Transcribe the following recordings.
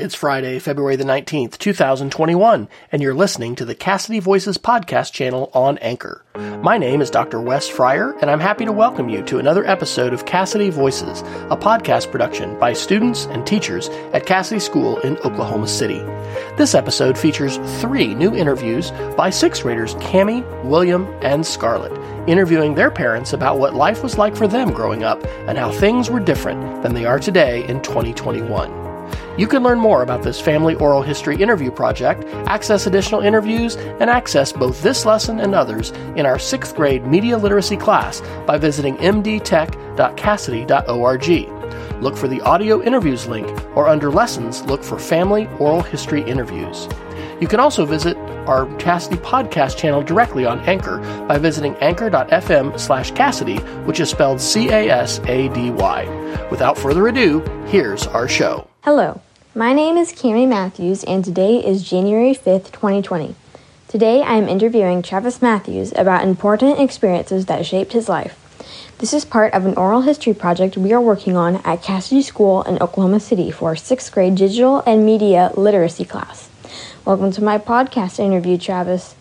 It's Friday, February the 19th, 2021, and you're listening to the Casady Voices podcast channel on Anchor. My name is Dr. Wes Fryer, and I'm happy to welcome you to another episode of Casady Voices, a podcast production by students and teachers at Casady School in Oklahoma City. This episode features three new interviews by sixth graders Cami, William, and Scarlett, interviewing their parents about what life was like for them growing up and how things were different than they are today in 2021. You can learn more about this family oral history interview project, access additional interviews, and access both this lesson and others in our sixth grade media literacy class by visiting mdtech.casady.org. Look for the audio interviews link, or under lessons, look for family oral history interviews. You can also visit our Casady podcast channel directly on Anchor by visiting anchor.fm slash Casady, which is spelled C A S A D Y. Without further ado, here's our show. Hello, my name is Cami Matthews, and today is January 5th, 2020. Today I am interviewing Travis Matthews about important experiences that shaped his life. This is part of an oral history project we are working on at Casady School in Oklahoma City for sixth grade digital and media literacy class. Welcome to my podcast interview, Travis.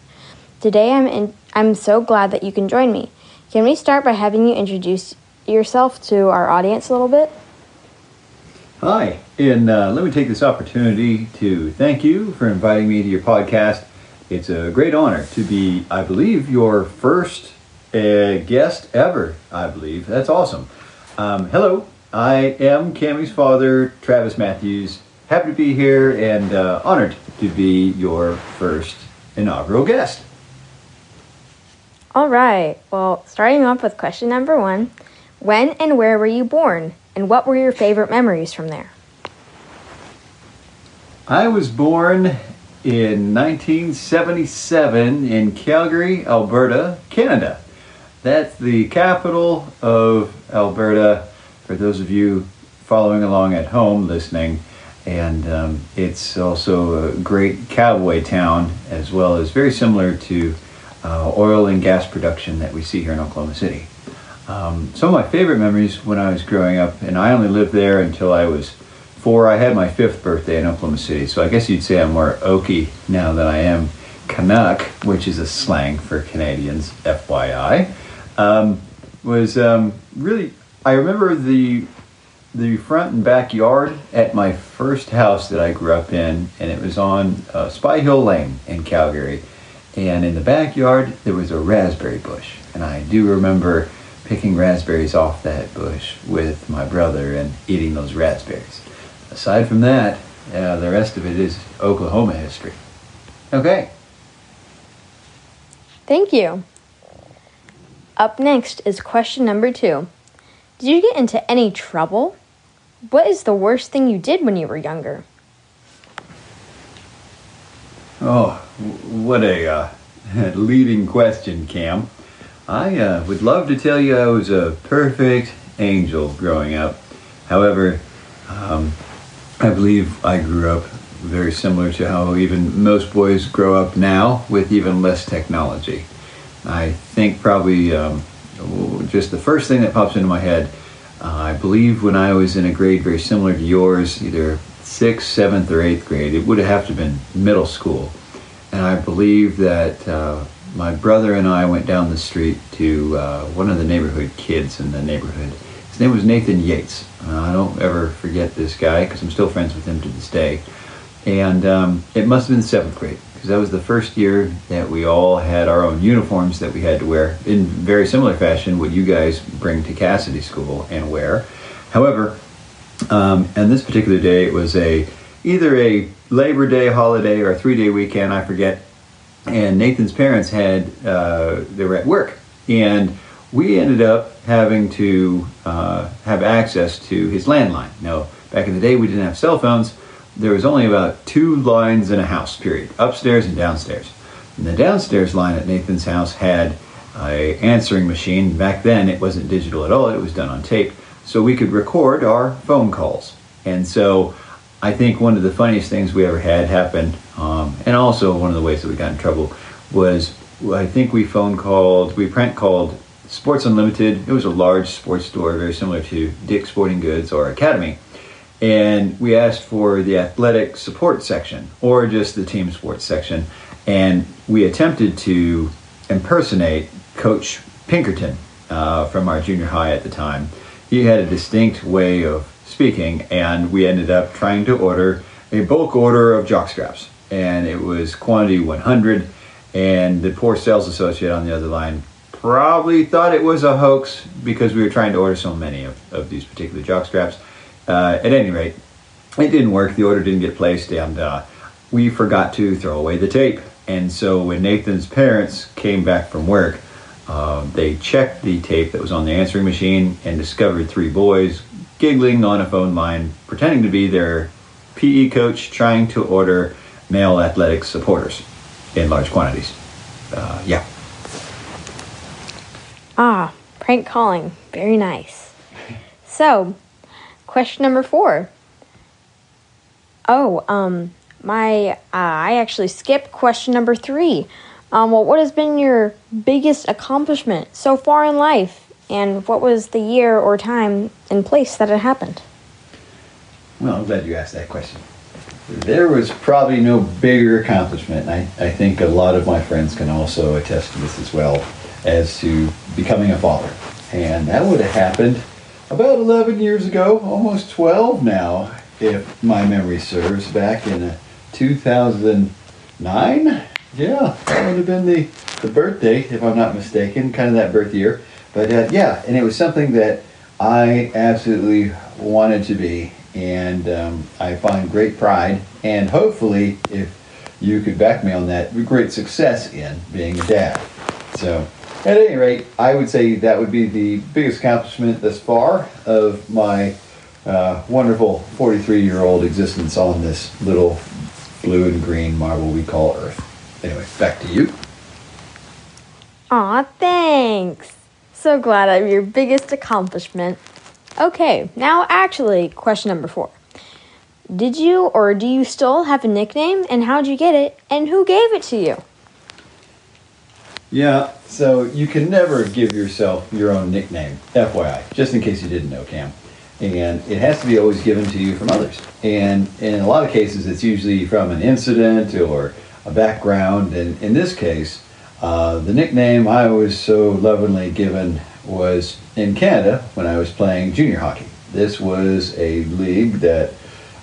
Today I'm in, I'm so glad that you can join me. Can we start by having you introduce yourself to our audience a little bit? Hi, and uh, let me take this opportunity to thank you for inviting me to your podcast. It's a great honor to be, I believe, your first uh, guest ever. I believe that's awesome. Um, hello, I am Cami's father, Travis Matthews. Happy to be here and uh, honored to be your first inaugural guest. All right. Well, starting off with question number one When and where were you born? And what were your favorite memories from there? I was born in 1977 in Calgary, Alberta, Canada. That's the capital of Alberta for those of you following along at home listening. And um, it's also a great cowboy town, as well as very similar to uh, oil and gas production that we see here in Oklahoma City. Um, some of my favorite memories when I was growing up, and I only lived there until I was four. I had my fifth birthday in Oklahoma City, so I guess you'd say I'm more Okie now than I am Canuck, which is a slang for Canadians, FYI. Um, was um, really, I remember the the front and backyard at my first house that I grew up in, and it was on uh, Spy Hill Lane in Calgary. And in the backyard, there was a raspberry bush, and I do remember picking raspberries off that bush with my brother and eating those raspberries. Aside from that, uh, the rest of it is Oklahoma history. Okay. Thank you. Up next is question number two Did you get into any trouble? What is the worst thing you did when you were younger? Oh, what a uh, leading question, Cam. I uh, would love to tell you I was a perfect angel growing up. However, um, I believe I grew up very similar to how even most boys grow up now with even less technology. I think probably um, just the first thing that pops into my head, uh, I believe when I was in a grade very similar to yours, either sixth, seventh, or eighth grade, it would have to have been middle school. And I believe that uh, my brother and I went down the street to uh, one of the neighborhood kids in the neighborhood. His name was Nathan Yates. Uh, I don't ever forget this guy because I'm still friends with him to this day. And um, it must have been seventh grade because that was the first year that we all had our own uniforms that we had to wear in very similar fashion what you guys bring to Casady School and wear. However, um, and this particular day it was a either a Labor Day holiday or a three-day weekend, I forget and Nathan's parents had uh, they were at work, and we ended up having to uh, have access to his landline. Now, back in the day, we didn't have cell phones. There was only about two lines in a house, period, upstairs and downstairs. And the downstairs line at Nathan's house had a answering machine. Back then, it wasn't digital at all; it was done on tape, so we could record our phone calls. And so I think one of the funniest things we ever had happen, um, and also one of the ways that we got in trouble, was I think we phone called, we prank called Sports Unlimited. It was a large sports store, very similar to Dick's Sporting Goods or Academy. and we asked for the athletic support section or just the team sports section, and we attempted to impersonate Coach Pinkerton uh, from our junior high at the time. He had a distinct way of speaking, and we ended up trying to order a bulk order of jock straps, and it was quantity 100. And the poor sales associate on the other line probably thought it was a hoax because we were trying to order so many of, of these particular jock straps. Uh, at any rate, it didn't work. The order didn't get placed, and uh, we forgot to throw away the tape. And so when Nathan's parents came back from work, uh, they checked the tape that was on the answering machine and discovered three boys giggling on a phone line, pretending to be their PE coach trying to order male athletic supporters in large quantities. Uh, yeah. Ah, prank calling. Very nice. So, question number four. Oh, um, my, uh, I actually skipped question number three. Um, well, what has been your biggest accomplishment so far in life? And what was the year or time and place that it happened? Well, I'm glad you asked that question. There was probably no bigger accomplishment, I, I think a lot of my friends can also attest to this as well, as to becoming a father. And that would have happened about 11 years ago, almost 12 now, if my memory serves, back in uh, 2009. Yeah, that would have been the, the birth date, if I'm not mistaken, kind of that birth year. But uh, yeah, and it was something that I absolutely wanted to be, and um, I find great pride, and hopefully, if you could back me on that, great success in being a dad. So, at any rate, I would say that would be the biggest accomplishment thus far of my uh, wonderful 43 year old existence on this little blue and green marble we call Earth. Anyway, back to you. Aw, thanks. So glad of your biggest accomplishment. Okay, now actually, question number four. Did you or do you still have a nickname and how'd you get it and who gave it to you? Yeah, so you can never give yourself your own nickname, FYI, just in case you didn't know, Cam. And it has to be always given to you from others. And in a lot of cases, it's usually from an incident or a background. And in this case, uh, the nickname I was so lovingly given was in Canada when I was playing junior hockey. This was a league that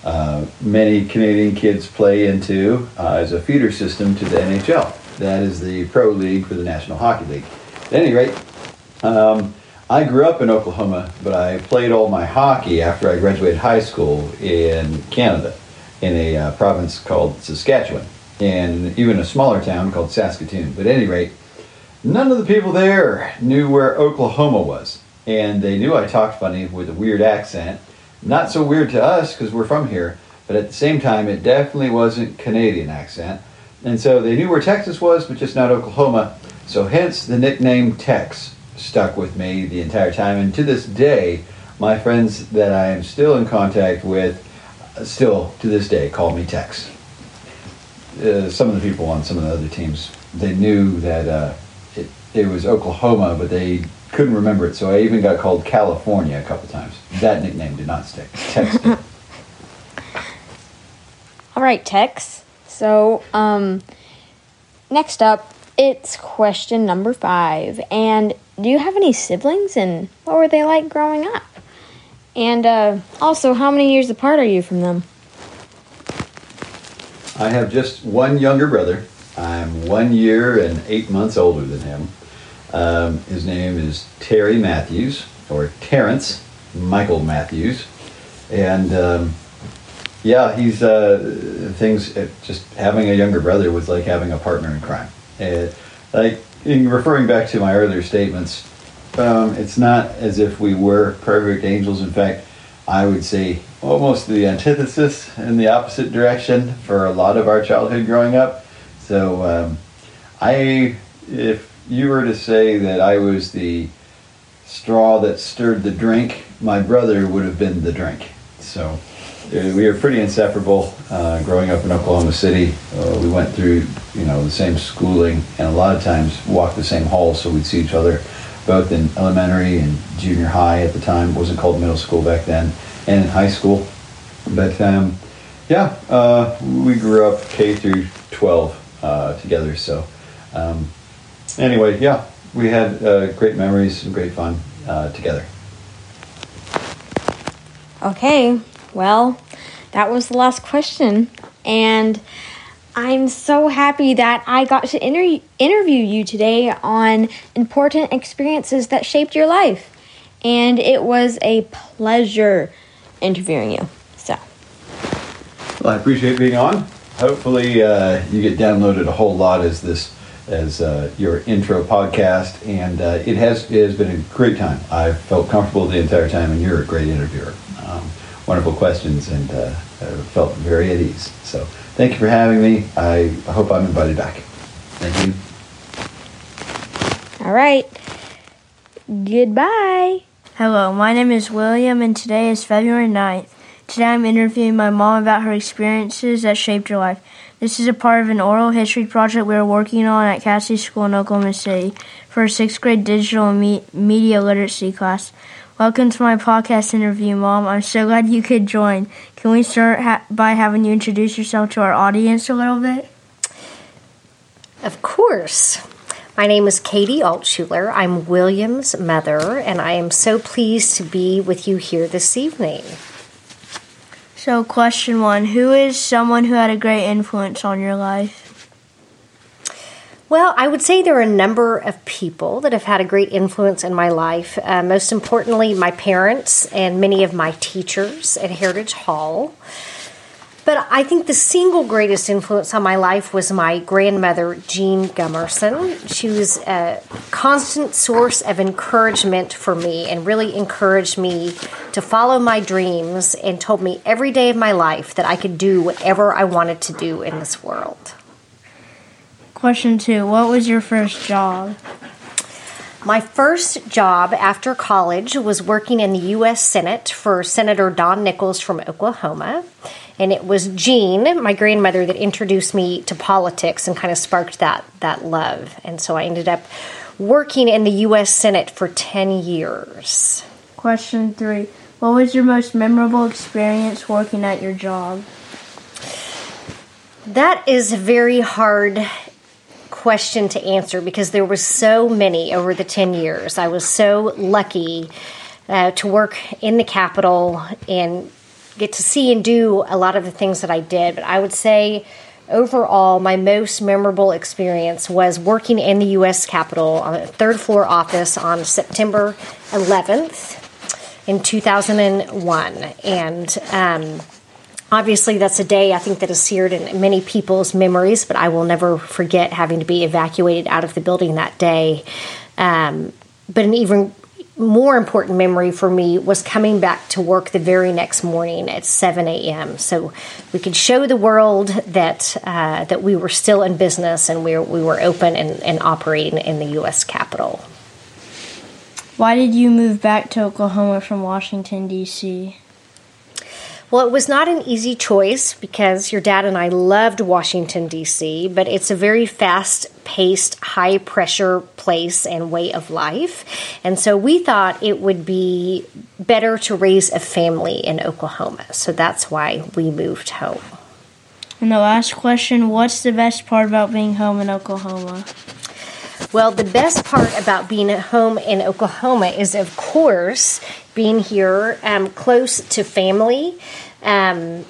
uh, many Canadian kids play into uh, as a feeder system to the NHL. That is the pro league for the National Hockey League. At any rate, um, I grew up in Oklahoma, but I played all my hockey after I graduated high school in Canada, in a uh, province called Saskatchewan, and even a smaller town called Saskatoon. But at any rate, none of the people there knew where Oklahoma was, and they knew I talked funny with a weird accent. Not so weird to us because we're from here, but at the same time, it definitely wasn't Canadian accent. And so they knew where Texas was, but just not Oklahoma. So hence the nickname Tex stuck with me the entire time. And to this day, my friends that I am still in contact with, uh, still to this day, call me Tex. Uh, some of the people on some of the other teams, they knew that uh, it, it was Oklahoma, but they couldn't remember it. So I even got called California a couple times. That nickname did not stick. Tex. All right, Tex. So, um, next up, it's question number five. And do you have any siblings and what were they like growing up? And uh, also, how many years apart are you from them? I have just one younger brother. I'm one year and eight months older than him. Um, his name is Terry Matthews, or Terrence Michael Matthews. And um, yeah, he's uh, things, uh, just having a younger brother was like having a partner in crime. Uh, like, in referring back to my earlier statements, um, it's not as if we were perfect angels. In fact, I would say almost the antithesis in the opposite direction for a lot of our childhood growing up. So, um, I, if you were to say that I was the straw that stirred the drink, my brother would have been the drink. So, uh, we were pretty inseparable uh, growing up in Oklahoma City. Uh, we went through, you know, the same schooling, and a lot of times walked the same halls, so we'd see each other both in elementary and junior high at the time. It wasn't called middle school back then, and in high school. But um, yeah, uh, we grew up K through 12 uh, together. So um, anyway, yeah, we had uh, great memories and great fun uh, together. Okay, well, that was the last question. And I'm so happy that I got to inter- interview you today on important experiences that shaped your life. And it was a pleasure interviewing you. So, well, I appreciate being on. Hopefully, uh, you get downloaded a whole lot as this as uh, your intro podcast, and uh, it has it has been a great time. I felt comfortable the entire time, and you're a great interviewer. Um, wonderful questions, and uh, felt very at ease. So, thank you for having me. I hope I'm invited back. Thank you. All right. Goodbye. Hello, my name is William, and today is February 9th. Today I'm interviewing my mom about her experiences that shaped her life. This is a part of an oral history project we are working on at Casady School in Oklahoma City for a sixth grade digital me- media literacy class. Welcome to my podcast interview, Mom. I'm so glad you could join. Can we start ha- by having you introduce yourself to our audience a little bit? Of course. My name is Katie Altshuler. I'm William's mother, and I am so pleased to be with you here this evening. So, question one Who is someone who had a great influence on your life? Well, I would say there are a number of people that have had a great influence in my life. Uh, most importantly, my parents and many of my teachers at Heritage Hall. But I think the single greatest influence on my life was my grandmother, Jean Gummerson. She was a constant source of encouragement for me and really encouraged me to follow my dreams and told me every day of my life that I could do whatever I wanted to do in this world. Question two What was your first job? My first job after college was working in the U.S. Senate for Senator Don Nickles from Oklahoma. And it was Jean, my grandmother, that introduced me to politics and kind of sparked that, that love. And so I ended up working in the U.S. Senate for 10 years. Question three What was your most memorable experience working at your job? That is a very hard question to answer because there were so many over the 10 years. I was so lucky uh, to work in the Capitol and get to see and do a lot of the things that I did. But I would say overall, my most memorable experience was working in the U.S. Capitol on a third floor office on September 11th in 2001. And um, Obviously, that's a day I think that is seared in many people's memories, but I will never forget having to be evacuated out of the building that day. Um, but an even more important memory for me was coming back to work the very next morning at 7 a.m. So we could show the world that uh, that we were still in business and we were, we were open and, and operating in the U.S. Capitol. Why did you move back to Oklahoma from Washington, D.C.? Well, it was not an easy choice because your dad and I loved Washington, D.C., but it's a very fast paced, high pressure place and way of life. And so we thought it would be better to raise a family in Oklahoma. So that's why we moved home. And the last question what's the best part about being home in Oklahoma? Well, the best part about being at home in Oklahoma is, of course, being here um, close to family. Um,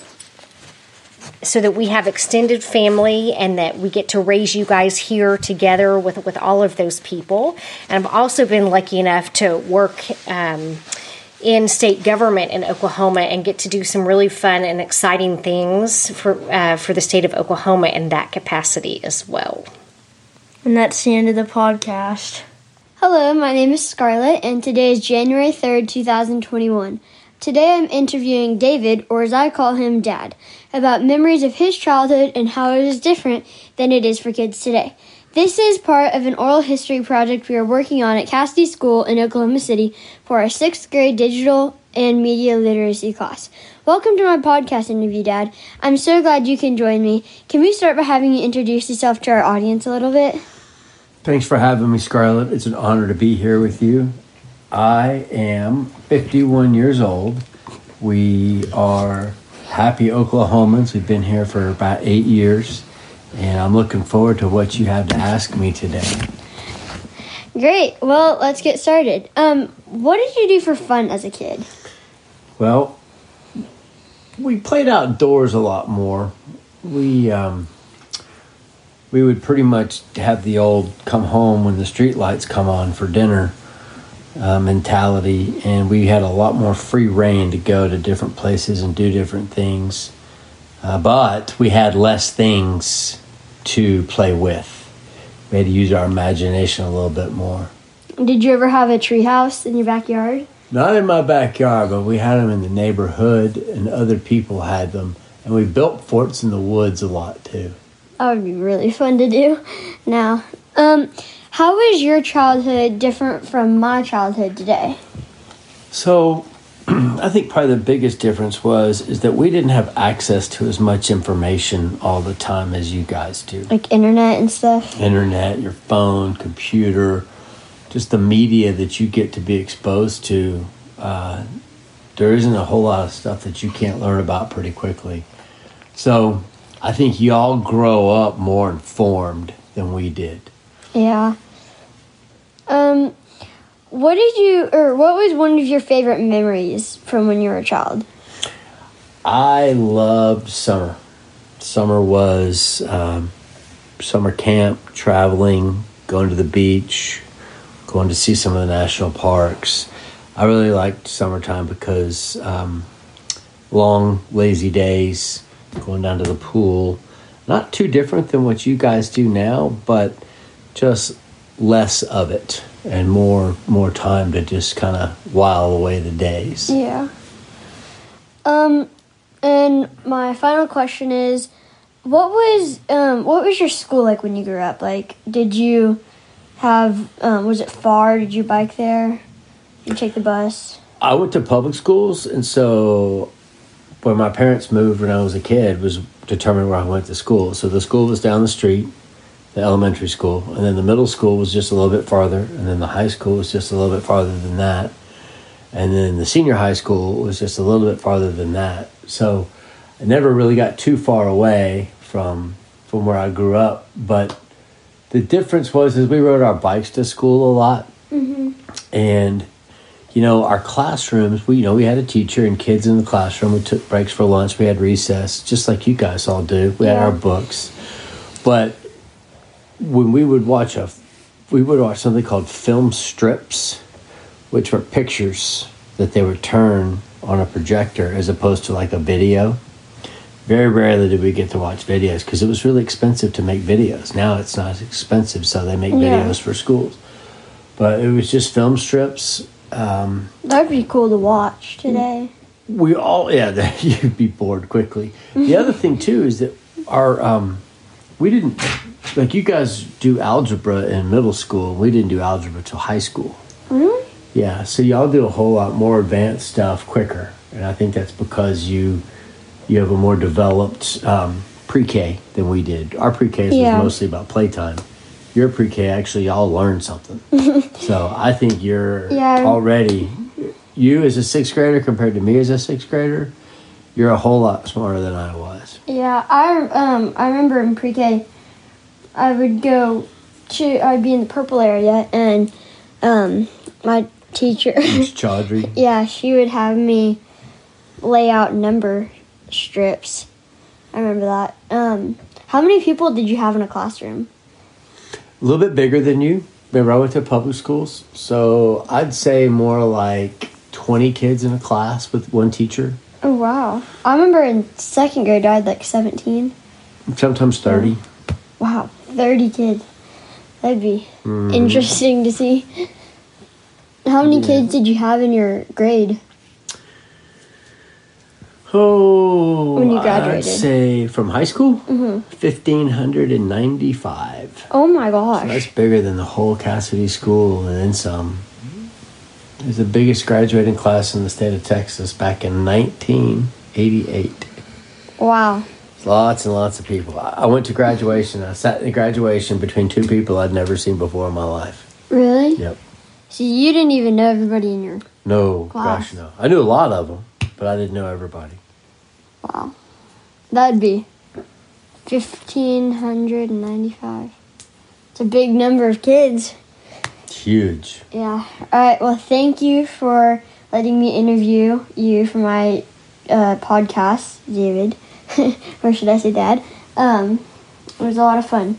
so that we have extended family and that we get to raise you guys here together with with all of those people. And I've also been lucky enough to work um, in state government in Oklahoma and get to do some really fun and exciting things for uh, for the state of Oklahoma in that capacity as well. And that's the end of the podcast. Hello, my name is Scarlett, and today is January 3rd, 2021. Today I'm interviewing David, or as I call him, Dad, about memories of his childhood and how it is different than it is for kids today. This is part of an oral history project we are working on at Casady School in Oklahoma City for our sixth grade digital and media literacy class. Welcome to my podcast interview, Dad. I'm so glad you can join me. Can we start by having you introduce yourself to our audience a little bit? Thanks for having me, Scarlett. It's an honor to be here with you. I am 51 years old. We are happy Oklahomans. We've been here for about eight years, and I'm looking forward to what you have to ask me today. Great. Well, let's get started. Um, what did you do for fun as a kid? Well, we played outdoors a lot more. We um, we would pretty much have the old come home when the street lights come on for dinner uh, mentality, and we had a lot more free reign to go to different places and do different things. Uh, but we had less things to play with. We had to use our imagination a little bit more. Did you ever have a treehouse in your backyard? Not in my backyard, but we had them in the neighborhood, and other people had them. And we built forts in the woods a lot too. That would be really fun to do. Now, um, how was your childhood different from my childhood today? So, I think probably the biggest difference was is that we didn't have access to as much information all the time as you guys do. Like internet and stuff? Internet, your phone, computer, just the media that you get to be exposed to. Uh, there isn't a whole lot of stuff that you can't learn about pretty quickly. So, I think y'all grow up more informed than we did. Yeah. Um, what did you, or what was one of your favorite memories from when you were a child? I loved summer. Summer was um, summer camp, traveling, going to the beach, going to see some of the national parks. I really liked summertime because um, long, lazy days, going down to the pool. Not too different than what you guys do now, but just less of it and more more time to just kind of while away the days. Yeah. Um, and my final question is, what was um, what was your school like when you grew up? Like, did you have um, was it far? Did you bike there? Did you take the bus? I went to public schools, and so where my parents moved when I was a kid was determined where I went to school. So the school was down the street, the elementary school, and then the middle school was just a little bit farther, and then the high school was just a little bit farther than that, and then the senior high school was just a little bit farther than that. So I never really got too far away from from where I grew up, but the difference was is we rode our bikes to school a lot, mm-hmm. and you know our classrooms. We you know we had a teacher and kids in the classroom. We took breaks for lunch. We had recess, just like you guys all do. We had our books, but when we would watch a we would watch something called film strips which were pictures that they would turn on a projector as opposed to like a video very rarely did we get to watch videos because it was really expensive to make videos now it's not expensive so they make Yeah. videos for schools but it was just film strips um, That'd be cool to watch today. we all yeah you'd be bored quickly the other thing too is that our um we didn't like you guys do algebra in middle school we didn't do algebra till high school Really? yeah so y'all do a whole lot more advanced stuff quicker and i think that's because you you have a more developed um, pre-k than we did our pre-k Yeah. was mostly about playtime your pre-k actually y'all learned something so i think you're Yeah. already you as a sixth grader compared to me as a sixth grader you're a whole lot smarter than i was Yeah, I um I remember in pre-K, I would go to I'd be in the purple area and um my teacher Miss chaudhry yeah she would have me lay out number strips. I remember that. Um, how many people did you have in a classroom? A little bit bigger than you remember i went to public schools so i'd say more like 20 kids in a class with one teacher Oh wow! I remember in second grade I had like seventeen. sometimes 30 Wow, thirty kids. That'd be Mm-hmm. interesting to see. How many kids did you have in your grade? Oh, When you I'd say from high school, mm-hmm. fifteen hundred and ninety-five. Oh my gosh! That's bigger than the whole Casady School and then some. It was the biggest graduating class in the state of Texas back in nineteen eighty-eight. Wow. Lots and lots of people. I I went to graduation. I sat in graduation between two people I'd never seen before in my life. Really? Yep. So you didn't even know everybody in your. No, Class. gosh, no. I knew a lot of them, but I didn't know everybody. Wow. That'd be 1,595. It's a big number of kids. Huge. Yeah. All right. Well, thank you for letting me interview you for my uh, podcast, David. or should I say Dad? Um, it was a lot of fun.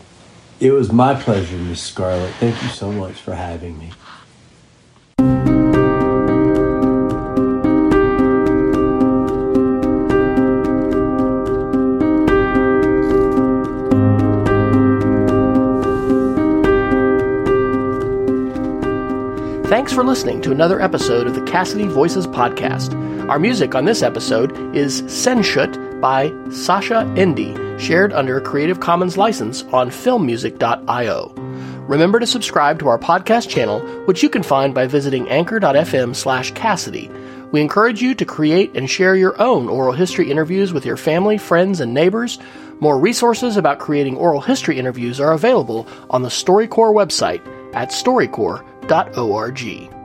It was my pleasure, Miss Scarlett. Thank you so much for having me. Thanks for listening to another episode of the Casady Voices podcast. Our music on this episode is Senshut by Sascha Ende, shared under a Creative Commons license on filmmusic.io. Remember to subscribe to our podcast channel, which you can find by visiting anchor.fm slash Casady. We encourage you to create and share your own oral history interviews with your family, friends, and neighbors. More resources about creating oral history interviews are available on the StoryCorps website at storycorps.org.